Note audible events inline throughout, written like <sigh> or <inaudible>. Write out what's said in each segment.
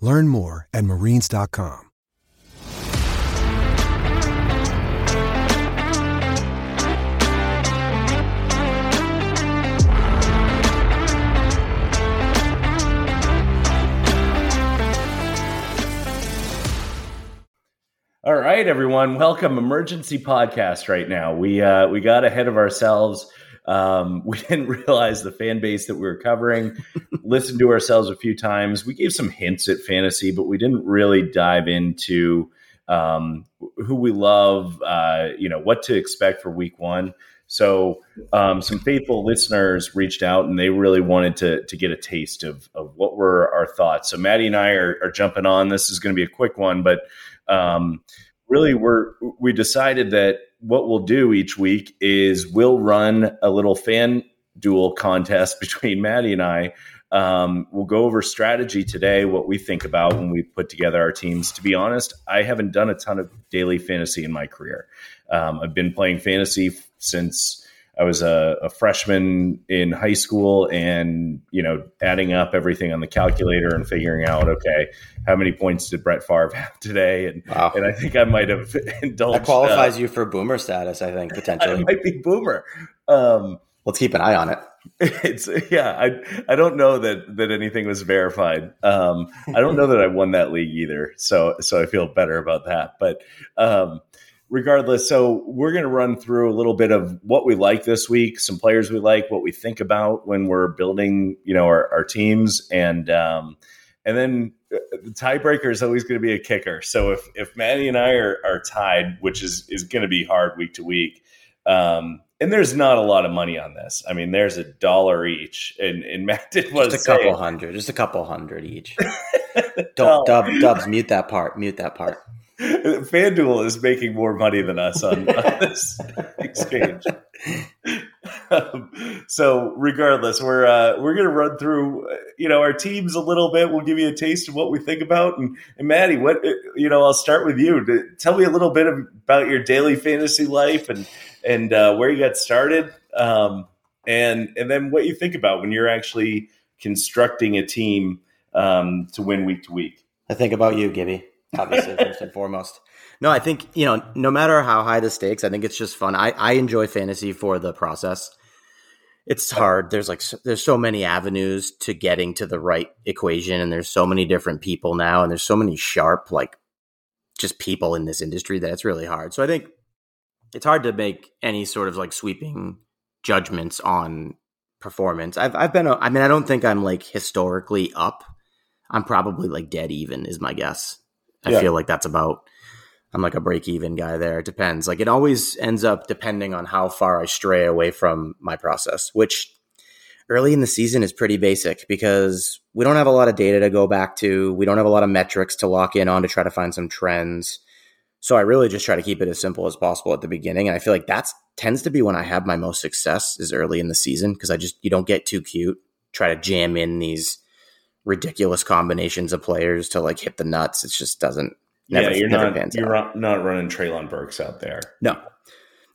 Learn more at marines.com. All right, everyone, welcome emergency podcast right now. We uh, we got ahead of ourselves. Um, <laughs> we didn't realize the fan base that we were covering. Listened to ourselves a few times. We gave some hints at fantasy, but we didn't really dive into um, who we love. Uh, you know what to expect for week one. So um, some faithful listeners reached out and they really wanted to to get a taste of of what were our thoughts. So Matty and I are, are jumping on. This is going to be a quick one, but um, really we're we decided that what we'll do each week is we'll run a little fan duel contest <laughs> between Matty and I. Um, we'll go over strategy today, what we think about when we put together our teams. To be honest, I haven't done a ton of daily fantasy in my career. Um, I've been playing fantasy since I was a, a, freshman in high school, and you know, adding up everything on the calculator and figuring out, okay, how many points did Brett Favre have <laughs> today? And wow. and I think I might have <laughs> indulged. That qualifies uh, you for boomer status, I think <laughs> potentially. I might be boomer. Um, Let's keep an eye on it. <laughs> It's yeah. I I don't know that that anything was verified. Um, I don't know that I won that league either. So so I feel better about that. But um, regardless, so we're going to run through a little bit of what we like this week, some players we like, what we think about when we're building, you know, our, our teams, and um, and then uh, the tiebreaker is always going to be a kicker. So if if Matty and I are, are tied, which is is going to be hard week to week. Um, and there's not a lot of money on this. I mean, there's a dollar each, and, and Matt did was just a couple hundred, just a couple hundred each. <laughs> Don't dub, dubs mute that part, mute that part. <laughs> FanDuel is making more money than us on, on <laughs> this exchange. Um, so, regardless, we're uh, we're going to run through you know our teams a little bit. We'll give you a taste of what we think about. And, and Matty, what you know, I'll start with you. Tell me a little bit about your daily fantasy life and and uh, where you got started, um, and and then what you think about when you're actually constructing a team um, to win week to week. I think about you, Gibby obviously <laughs> first and foremost. No, I think you know, no matter how high the stakes, I think it's just fun. I, I enjoy fantasy for the process. It's hard. There's like there's so many avenues to getting to the right equation, and there's so many different people now, and there's so many sharp like just people in this industry that it's really hard. So I think it's hard to make any sort of like sweeping judgments on performance. I've I've been I mean I don't think I'm like historically up. I'm probably like dead even is my guess. I yeah. feel like that's about I'm like a break even guy there. It depends. Like it always ends up depending on how far I stray away from my process, which early in the season is pretty basic because we don't have a lot of data to go back to. We don't have a lot of metrics to lock in on to try to find some trends. So I really just try to keep it as simple as possible at the beginning. And I feel like that's tends to be when I have my most success is early in the season because I just you don't get too cute. Try to jam in these ridiculous combinations of players to like hit the nuts. It just doesn't. Never, yeah, you're not you're out. not running Treylon Burks out there. No,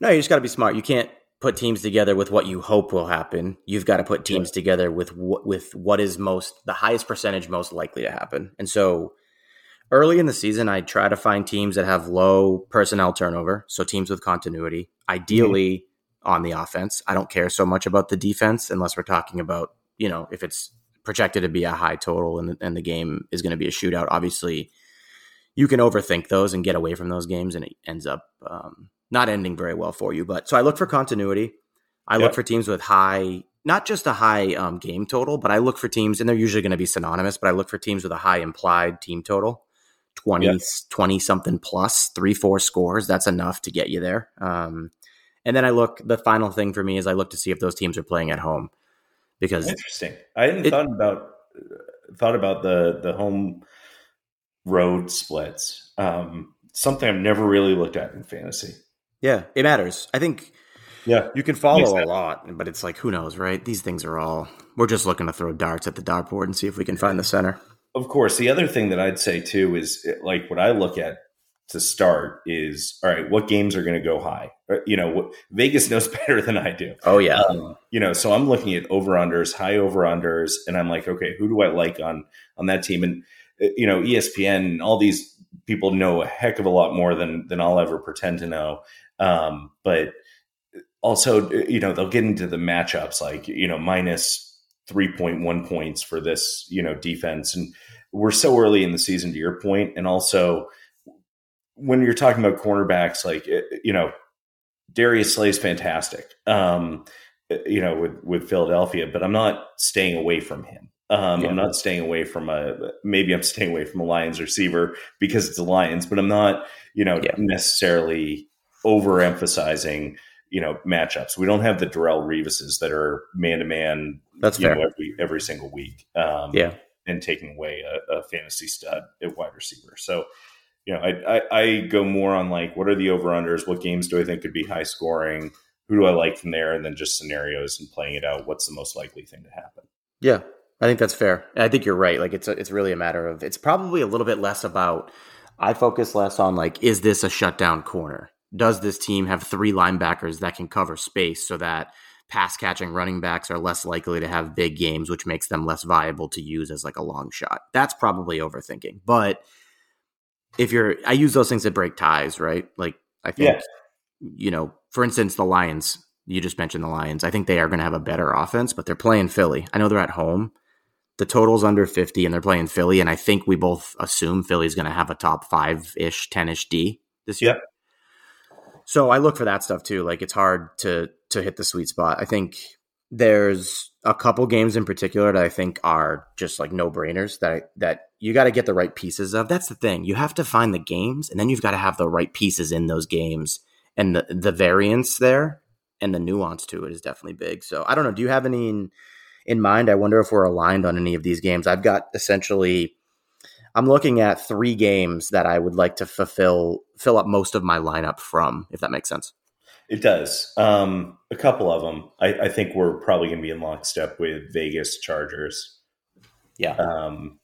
no, you just got to be smart. You can't put teams together with what you hope will happen. You've got to put teams yeah. together with what with what is most the highest percentage most likely to happen. And so early in the season, I try to find teams that have low personnel turnover, so teams with continuity. Ideally mm-hmm. on the offense. I don't care so much about the defense unless we're talking about you know if it's projected to be a high total and, and the game is going to be a shootout. Obviously, you can overthink those and get away from those games, and it ends up um, not ending very well for you. But so I look for continuity. I yep. look for teams with high, not just a high um, game total, but I look for teams, and they're usually going to be synonymous. But I look for teams with a high implied team total. 20, yep. 20 something plus three, four scores. That's enough to get you there. Um, and then I look, the final thing for me is I look to see if those teams are playing at home because interesting. I hadn't it, thought about, thought about the, the home road splits. Um, something I've never really looked at in fantasy. Yeah, it matters. I think yeah, you can follow a lot, but it's like who knows, right? These things are all we're just looking to throw darts at the dartboard and see if we can find the center. Of course, the other thing that I'd say too is like what I look at to start is all right, what games are going to go high? Uh, you know, what, Vegas knows <laughs> better than I do. Oh yeah. Um, you know, so I'm looking at over unders, high over unders, and I'm like, okay, who do I like on on that team? And uh, you know, ESPN, all these people know a heck of a lot more than than I'll ever pretend to know. Um, but also, uh, you know, they'll get into the matchups like you know minus 3.1 points for this, you know, defense. And we're so early in the season to your. And also when you're talking about cornerbacks, like, eh, you know, Darius Slay's fantastic, um, eh, you know, with, with Philadelphia, but I'm not staying away from him. Um, yeah. I'm not staying away from a, maybe I'm staying away from a Lions receiver because it's the Lions, but I'm not, you know, yeah. necessarily overemphasizing you know matchups. We don't have the Darrelle Revises that are man to man. That's fair. Know, every every single week. Um, yeah, and taking away a, a, fantasy stud at wide receiver. So, you know, I, I, I go more on like what are the over unders? What games do I think could be high scoring? Who do I like from there? And then just scenarios and playing it out. What's the most likely thing to happen? Yeah, I think that's fair. I think you're right. Like it's a, it's really a matter of it's probably a little bit less about. I focus less on like is this a shutdown corner? does this team have three linebackers that can cover space so that pass catching running backs are less likely to have big games, which makes them less viable to use as like a long shot? That's probably overthinking. But if you're, I use those things to break ties, right? Like, I think, yes. you know, for instance, the Lions, you just mentioned the Lions. I think they are going to have a better offense, but they're playing Philly. I know they're at home. The total's under 50 and they're playing Philly. And I think we both assume Philly's going to have a top five ish, 10 ish D this year. Yep. So I look for that stuff too. Like it's hard to to hit the sweet spot. I think there's a couple games in particular that I think are just like no brainers that that you got to get the right pieces of. That's the thing. You have to find the games, and then you've got to have the right pieces in those games, and the the variance there and the nuance to it is definitely big. So I don't know. Do you have any in, in mind? I wonder if we're aligned on any of these games. I've got essentially I'm looking at three games that I would like to fulfill fill up most of my lineup from, if that makes sense. It does. Um, a couple of them. I, I think we're probably going to be in lockstep with Vegas Chargers. Yeah. Um,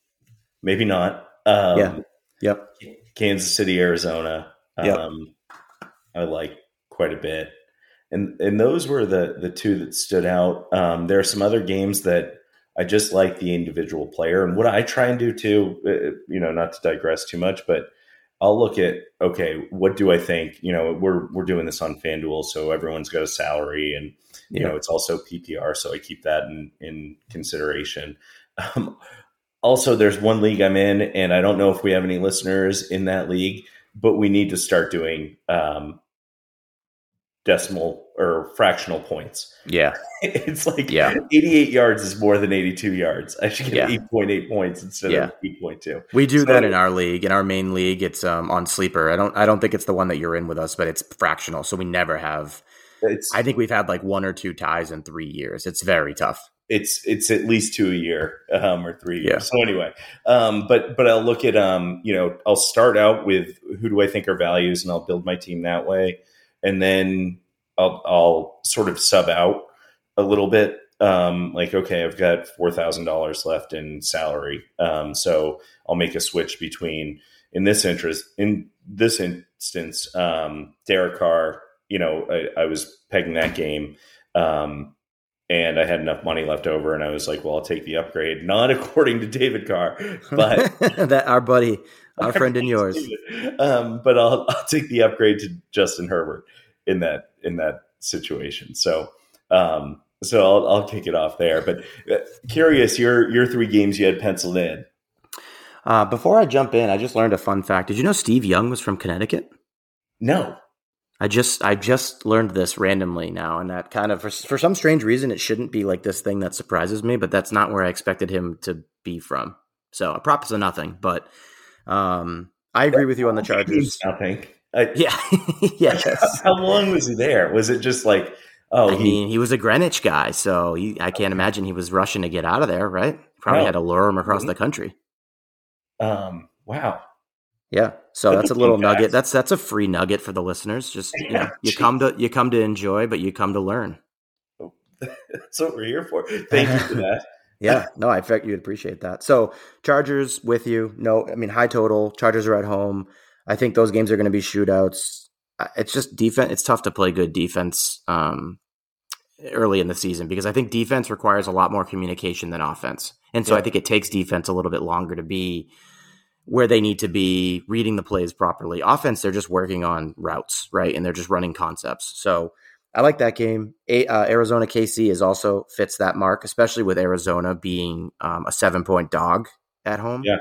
maybe not. Um, yeah. Yep. Kansas City, Arizona. Yep. Um, I like quite a bit, and and those were the the two that stood out. Um, there are some other games that I just like the individual player. And what I try and do too, uh, you know, not to digress too much, but I'll look at okay, what do I think? You know, we're we're doing this on FanDuel, so everyone's got a salary, and you yeah. know, it's also PPR, so I keep that in in consideration. Um, also, there's one league I'm in, and I don't know if we have any listeners in that league, but we need to start doing um, decimal or fractional points. Yeah. <laughs> it's like yeah. 88 yards is more than 82 yards. I should get yeah. 8.8 points instead yeah. of 8.2. We do so, that in our league. In our main league, it's um, on sleeper. I don't I don't think it's the one that you're in with us, but it's fractional. So we never have it's I think we've had like one or two ties in 3 years. It's very tough. It's it's at least two a year um, or three years. Yeah. So anyway, um, but but I'll look at um, you know I'll start out with who do I think are values, and I'll build my team that way and then I'll, I'll sort of sub out a little bit. Um, like, okay, I've got four thousand dollars left in salary, um, so I'll make a switch between in this interest in this instance, um, Derek Carr. You know, I, I was pegging that game, um, and I had enough money left over, and I was like, "Well, I'll take the upgrade." Not <laughs> according to David Carr, but <laughs> that our buddy, our <laughs> friend and yours. Um, but I'll, I'll take the upgrade to Justin Herbert in that in that situation. So um, so I'll, I'll kick it off there. But uh, curious, your your three games you had penciled in. Uh, before I jump in, I just learned a fun fact. Did you know Steve Young was from Connecticut? No. I just I just learned this randomly now, and that kind of for, for some strange reason it shouldn't be like this thing that surprises me, but that's not where I expected him to be from. So a props to nothing, but um, I agree with you on the Chargers. Nothing. I, Yeah, <laughs> yes. <laughs> How long was he there? Was it just like, oh, I he, mean, he was a Greenwich guy, so he, I can't imagine he was rushing to get out of there, right? Probably No. had to lure him across Mhm. the country. um, wow. Yeah, so That's a little nugget. That's that's a free nugget for the listeners. Just you, know, you come to you come to enjoy, but you come to learn. <laughs> That's what we're here for. Thank you for that. Yeah, no, I expect you'd appreciate that. So Chargers with you. No, I mean high total. Chargers are at home. I think those games are going to be shootouts. It's just defense. It's tough to play good defense um, early in the season because I think defense requires a lot more communication than offense, and so Yeah. I think it takes defense a little bit longer to be where they need to be reading the plays properly. Offense, they're just working on routes, right, and they're just running concepts. So I like that game. A, uh, Arizona KC is also fits that mark, especially with Arizona being um, a seven point dog at home. Yeah.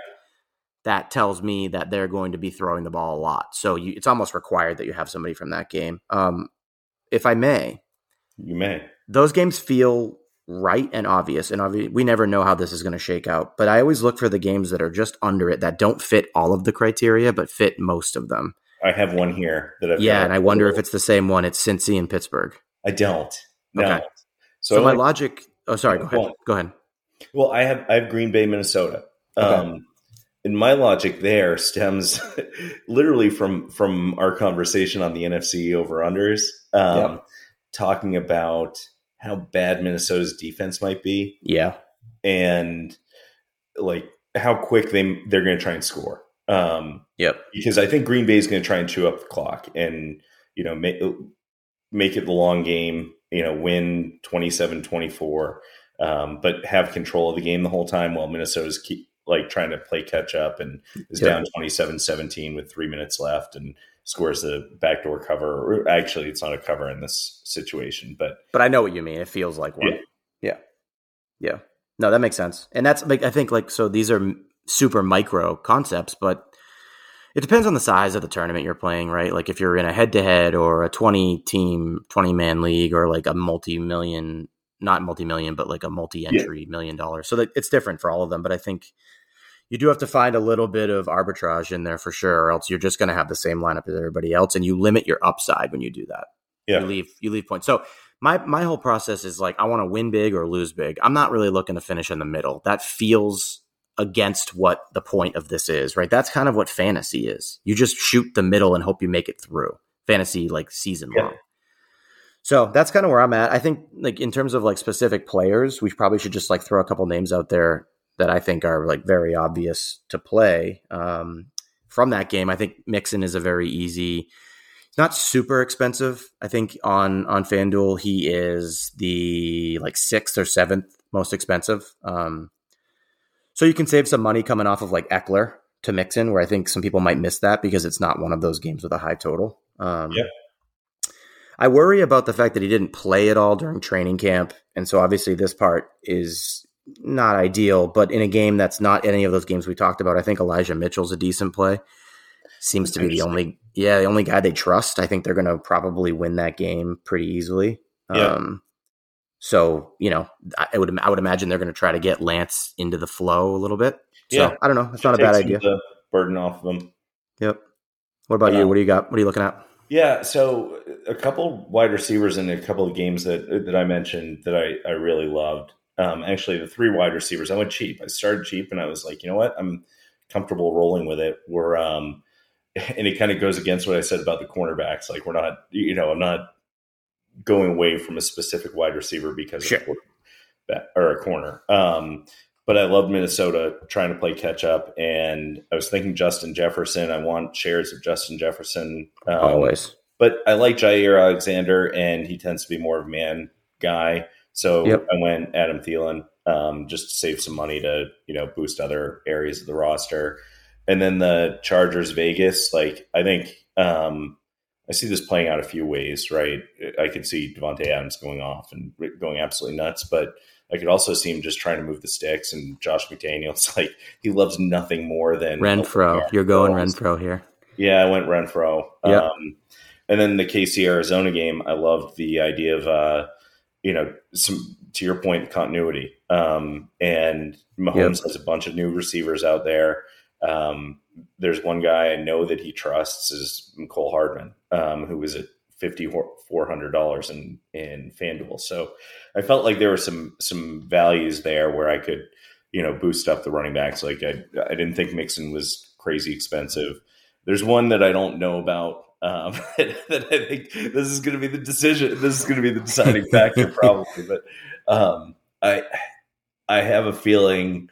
That tells me that they're going to be throwing the ball a lot. So you, it's almost required that you have somebody from that game. Um, if I may, You may. those games feel right and obvious. And obvi- we never know how this is going to shake out. But I always look for the games that are just under it that don't fit all of the criteria, but fit most of them. I have one here that I've yeah, and I wonder if it's the same one. It's Cincy and Pittsburgh. I don't. No. Okay. So, So, my like- logic. Oh, sorry. Go ahead. on. Go ahead. Well, I have I have Green Bay, Minnesota. Okay. Um, and my logic there stems <laughs> literally from from our conversation on the NFC over unders, um, Yep. talking about how bad Minnesota's defense might be, Yeah. and like how quick they they're going to try and score. Um, Yep. because I think Green Bay is going to try and chew up the clock and you know make make it the long game. You know, win 27-24, um, but have control of the game the whole time while Minnesota's keep like trying to play catch up and is Yeah. down 27-17 with three minutes left and scores the backdoor cover. Or actually, it's not a cover in this situation, but But I know what you mean. It feels like one. Yeah. Yeah. Yeah. No, that makes sense. And that's like I think like so these are super micro concepts, but it depends on the size of the tournament you're playing, right? Like if you're in a head to head or a 20 team, 20 man league or like a multi million, not multi million, but like a multi entry million dollars. So that it's different for all of them. But I think you do have to find a little bit of arbitrage in there for sure, or else you're just going to have the same lineup as everybody else. And you limit your upside when you do that yeah, you leave you leave points. So my my whole process is like I want to win big or lose big. I'm not really looking to finish in the middle. That feels against what the point of this is, right? That's kind of what fantasy is. You just shoot the middle and hope you make it through. Fantasy like season Yeah. long. So that's kind of where I'm at. I think like in terms of like specific players, we probably should just like throw a couple names out there that I think are like very obvious to play. Um, from that game, I think Mixon is a very easy He's not super expensive. I think on on FanDuel he is the like sixth or seventh most expensive. Um, so you can save some money coming off of like Ekeler to Mixon, where I think some people might miss that because it's not one of those games with a high total. Um, Yep. I worry about the fact that he didn't play at all during training camp, and so obviously this part is not ideal. But in a game that's not any of those games we talked about, I think Elijah Mitchell's a decent play. Seems to be the only, yeah, the only guy they trust. I think they're going to probably win that game pretty easily. Yeah. Um, so you know, I would I would imagine they're going to try to get Lance into the flow a little bit. So Yeah. I don't know. It's not a bad idea. The burden off of them. Yep. What about you? Um, What do you got? What are you looking at? Yeah, so a couple wide receivers in a couple of games that that I mentioned that I, I really loved. Um, actually, the three wide receivers, I went cheap. I started cheap, and I was like, you know what, I'm comfortable rolling with it. We're um, <laughs> and it kind of goes against what I said about the cornerbacks. Like we're not, you know, I'm not going away from a specific wide receiver because Sure. of or a corner. Um, but I love Minnesota trying to play catch up, and I was thinking Justin Jefferson. I want shares of Justin Jefferson. Um, Always. but I like Jaire Alexander, and he tends to be more of a man guy. So Yep. I went Adam Thielen um, just to save some money to you know boost other areas of the roster. And then the Chargers Vegas, like I think um, I see this playing out a few ways. Right, I could see Davante Adams going off and going absolutely nuts, but I could also see him just trying to move the sticks. And Josh McDaniels, <laughs> like he loves nothing more than Renfrow. You're going Renfrow here. Yeah, I went Renfrow. Yep. Um, and then the KC Arizona game, I loved the idea of uh, you know some to your point continuity. Um, and Mahomes Yep. has a bunch of new receivers out there. Um, there's one guy I know that he trusts is Cole Hardman, um, who was at fifty four hundred dollars in in FanDuel. So I felt like there were some some values there where I could you know boost up the running backs. Like I I didn't think Mixon was crazy expensive. There's one that I don't know about. Um, <laughs> that I think this is going to be the decision. This is going to be the deciding factor, probably. But um, I I have a feeling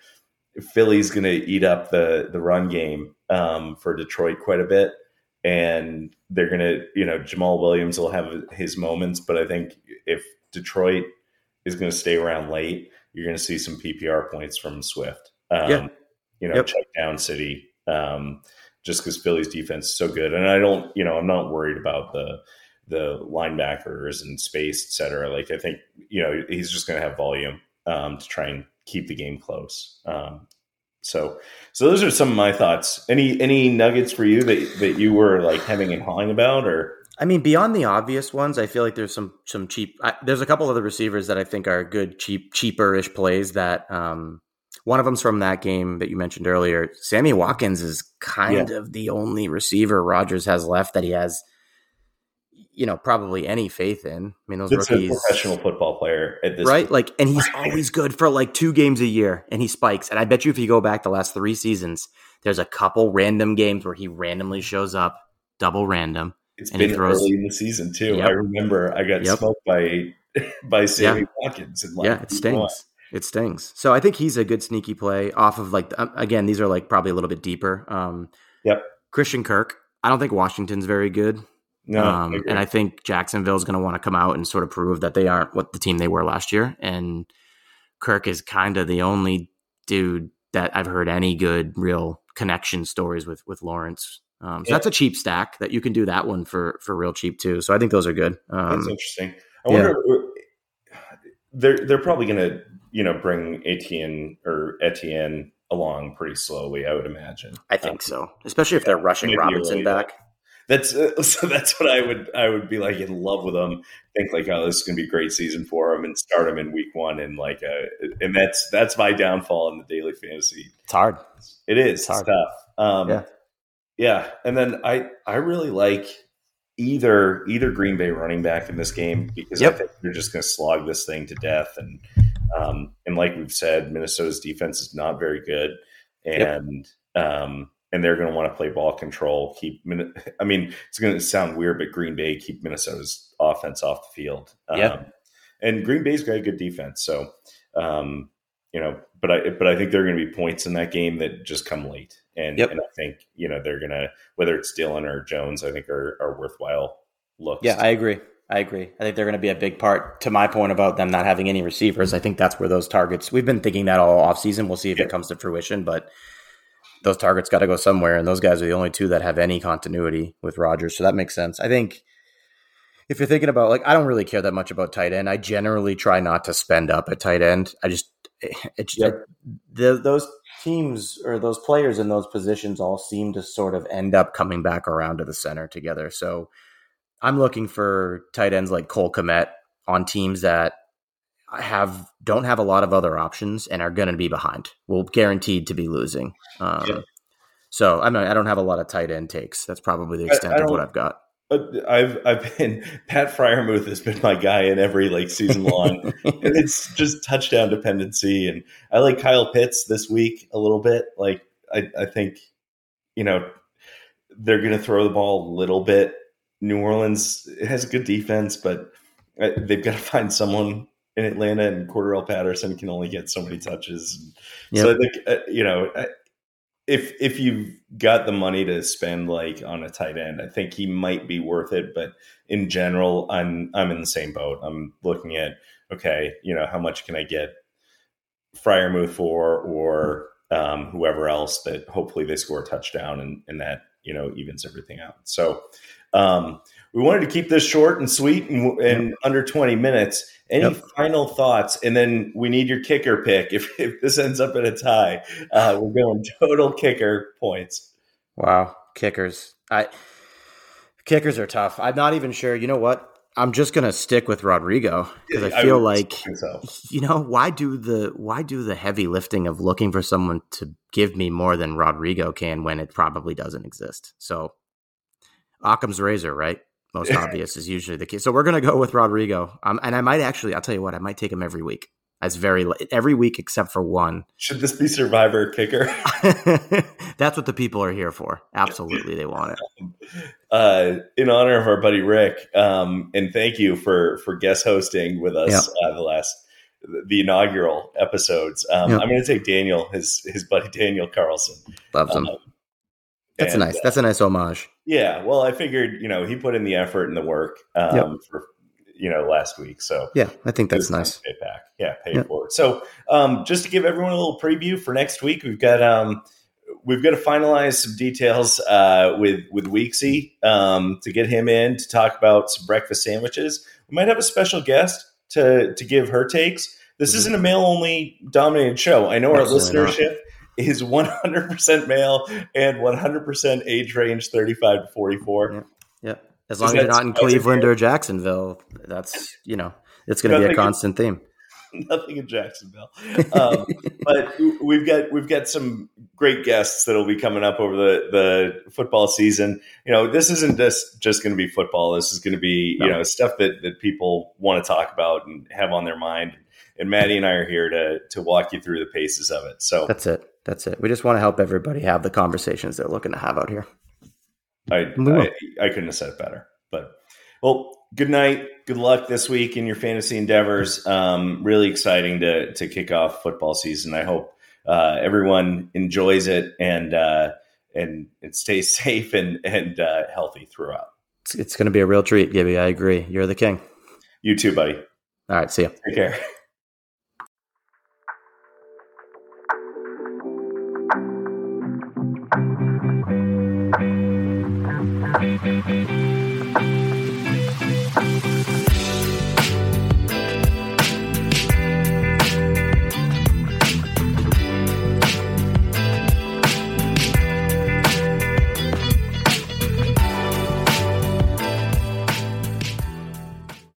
Philly's going to eat up the the run game um, for Detroit quite a bit, and they're going to you know Jamaal Williams will have his moments, but I think if Detroit is going to stay around late, you're going to see some PPR points from Swift. Um, Yeah. You know, Yep. check down City. Um, just because Philly's defense is so good, and I don't, you know, I'm not worried about the the linebackers and space, et cetera. Like I think, you know, he's just going to have volume um, to try and keep the game close. Um, so, so those are some of my thoughts. Any any nuggets for you that that you were like hemming and hawing about, or I mean, beyond the obvious ones, I feel like there's some some cheap. I, there's a couple of the receivers that I think are good, cheap, cheaper-ish plays. That um, one of them's from that game that you mentioned earlier. Sammy Watkins is kind of the only receiver Rodgers has left that he has, you know, probably any faith in. I mean, those it's a rookies, professional football player at this right? Like, and he's always good for like two games a year, and he spikes. And I bet you, if you go back the last three seasons, there's a couple random games where he randomly shows up, double random. It's and he been throws- early in the season too. Yep. I remember I got Yep. smoked by by Sammy Watkins. And like, yeah, it stings. It stings. So I think he's a good sneaky play off of like um, again these are like probably a little bit deeper. Um, Yep. Christian Kirk. I don't think Washington's very good, No, um, I and I think Jacksonville's going to want to come out and sort of prove that they aren't what the team they were last year. And Kirk is kind of the only dude that I've heard any good real connection stories with with Lawrence. Um, so Yeah. that's a cheap stack that you can do that one for for real cheap too. So I think those are good. That's Um, interesting. I yeah. wonder. They're they're probably going to you know bring Etienne or Etienne along pretty slowly. I would imagine. I think so, especially if they're rushing Robinson back. That's uh, <laughs> so. That's what I would. I would be like in love with him. Think like, oh, this is going to be a great season for him, and start him in week one, and like, uh, and that's that's my downfall in the daily fantasy. It's hard. It is It's hard. tough. Um, Yeah. yeah, and then I I really like either either Green Bay running back in this game because I think they're just going to slog this thing to death, and um, and like we've said, Minnesota's defense is not very good, and um, and they're going to want to play ball control. Keep, I mean, it's going to sound weird, but Green Bay keep Minnesota's offense off the field. Um, Yeah. and Green Bay's got a good defense, so um, you know, but I but I think there are going to be points in that game that just come late, and Yep. and I think you know they're going to whether it's Dillon or Jones, I think are are worthwhile looks. Yeah, I agree. I agree. I think they're going to be a big part to my point about them not having any receivers. I think that's where those targets, we've been thinking that all offseason. We'll see if Yeah. it comes to fruition, but those targets got to go somewhere. And those guys are the only two that have any continuity with Rodgers. So that makes sense. I think if you're thinking about, like, I don't really care that much about tight end. I generally try not to spend up at tight end. I just, eh, it's Yep. the, those teams or those players in those positions all seem to sort of end up coming back around to the center together. So I'm looking for tight ends like Cole Kmet on teams that have don't have a lot of other options and are going to be behind. Well, guaranteed to be losing. Um, Yeah. So I mean, I don't have a lot of tight end takes. That's probably the extent I of what I've got. I've I've been <laughs> Pat Freiermuth has been my guy in every like season long, <laughs> and it's just touchdown dependency. And I like Kyle Pitts this week a little bit. Like I I think you know they're going to throw the ball a little bit. New Orleans has a good defense, but uh, they've got to find someone in Atlanta, and Cordell Patterson can only get so many touches. So I think uh, you know I- if if you've got the money to spend like on a tight end, I think he might be worth it. But in general, I'm I'm in the same boat. I'm looking at okay, you know, how much can I get Freiermuth for, or um, whoever else that hopefully they score a touchdown and, and that you know evens everything out. So um, we wanted to keep this short and sweet and, and under 20 minutes. Any yep. final thoughts? And then we need your kicker pick. If, if this ends up in a tie, uh, we're going total kicker points. Wow, kickers! I kickers are tough. I'm not even sure. You know what? I'm just gonna stick with Rodrigo because I feel I like so. you know why do the why do the heavy lifting of looking for someone to give me more than Rodrigo can when it probably doesn't exist. So Occam's razor, right? Most <laughs> obvious is usually the case. So we're gonna go with Rodrigo, um, and I might actually I'll tell you what I might take him every week. As very every week except for one. Should this be Survivor kicker? <laughs> That's what the people are here for. Absolutely, they want it. <laughs> Uh, in honor of our buddy Rick, um, and thank you for for guest hosting with us uh, the last the inaugural episodes. Um. I'm going to take Daniel, his his buddy Daniel Carlson. Loves him. Um, that's and, a nice. That's a nice homage. Yeah. Well, I figured you know he put in the effort and the work um, yep. for you know last week. So yeah, I think that's nice. Pay back. Yeah, pay yep. for it. So um, just to give everyone a little preview for next week, we've got um, we've got to finalize some details uh, with with Weeksy um, to get him in to talk about some breakfast sandwiches. We might have a special guest to to give her takes. This mm-hmm. isn't a male only dominated show. I know our listenership not. is 100% male and 100% age range 35 to 44. Yeah. yeah. As long as you're not in Cleveland or Jacksonville, that's, you know, it's going to be a constant theme. <laughs> nothing in Jacksonville. Um, <laughs> but we've got we've got some great guests that'll be coming up over the the football season. You know, this isn't just just going to be football. This is going to be no. you know stuff that that people want to talk about and have on their mind. And Matty and I are here to to walk you through the paces of it. So that's it. That's it. We just want to help everybody have the conversations they're looking to have out here. I I, I couldn't have said it better. But well, good night. Good luck this week in your fantasy endeavors. Um, really exciting to to kick off football season. I hope uh, everyone enjoys it and uh, and it stays <laughs> safe and and uh, healthy throughout. It's, it's going to be a real treat, Gibby. I agree. You're the king. You too, buddy. All right. See you. Take care. You.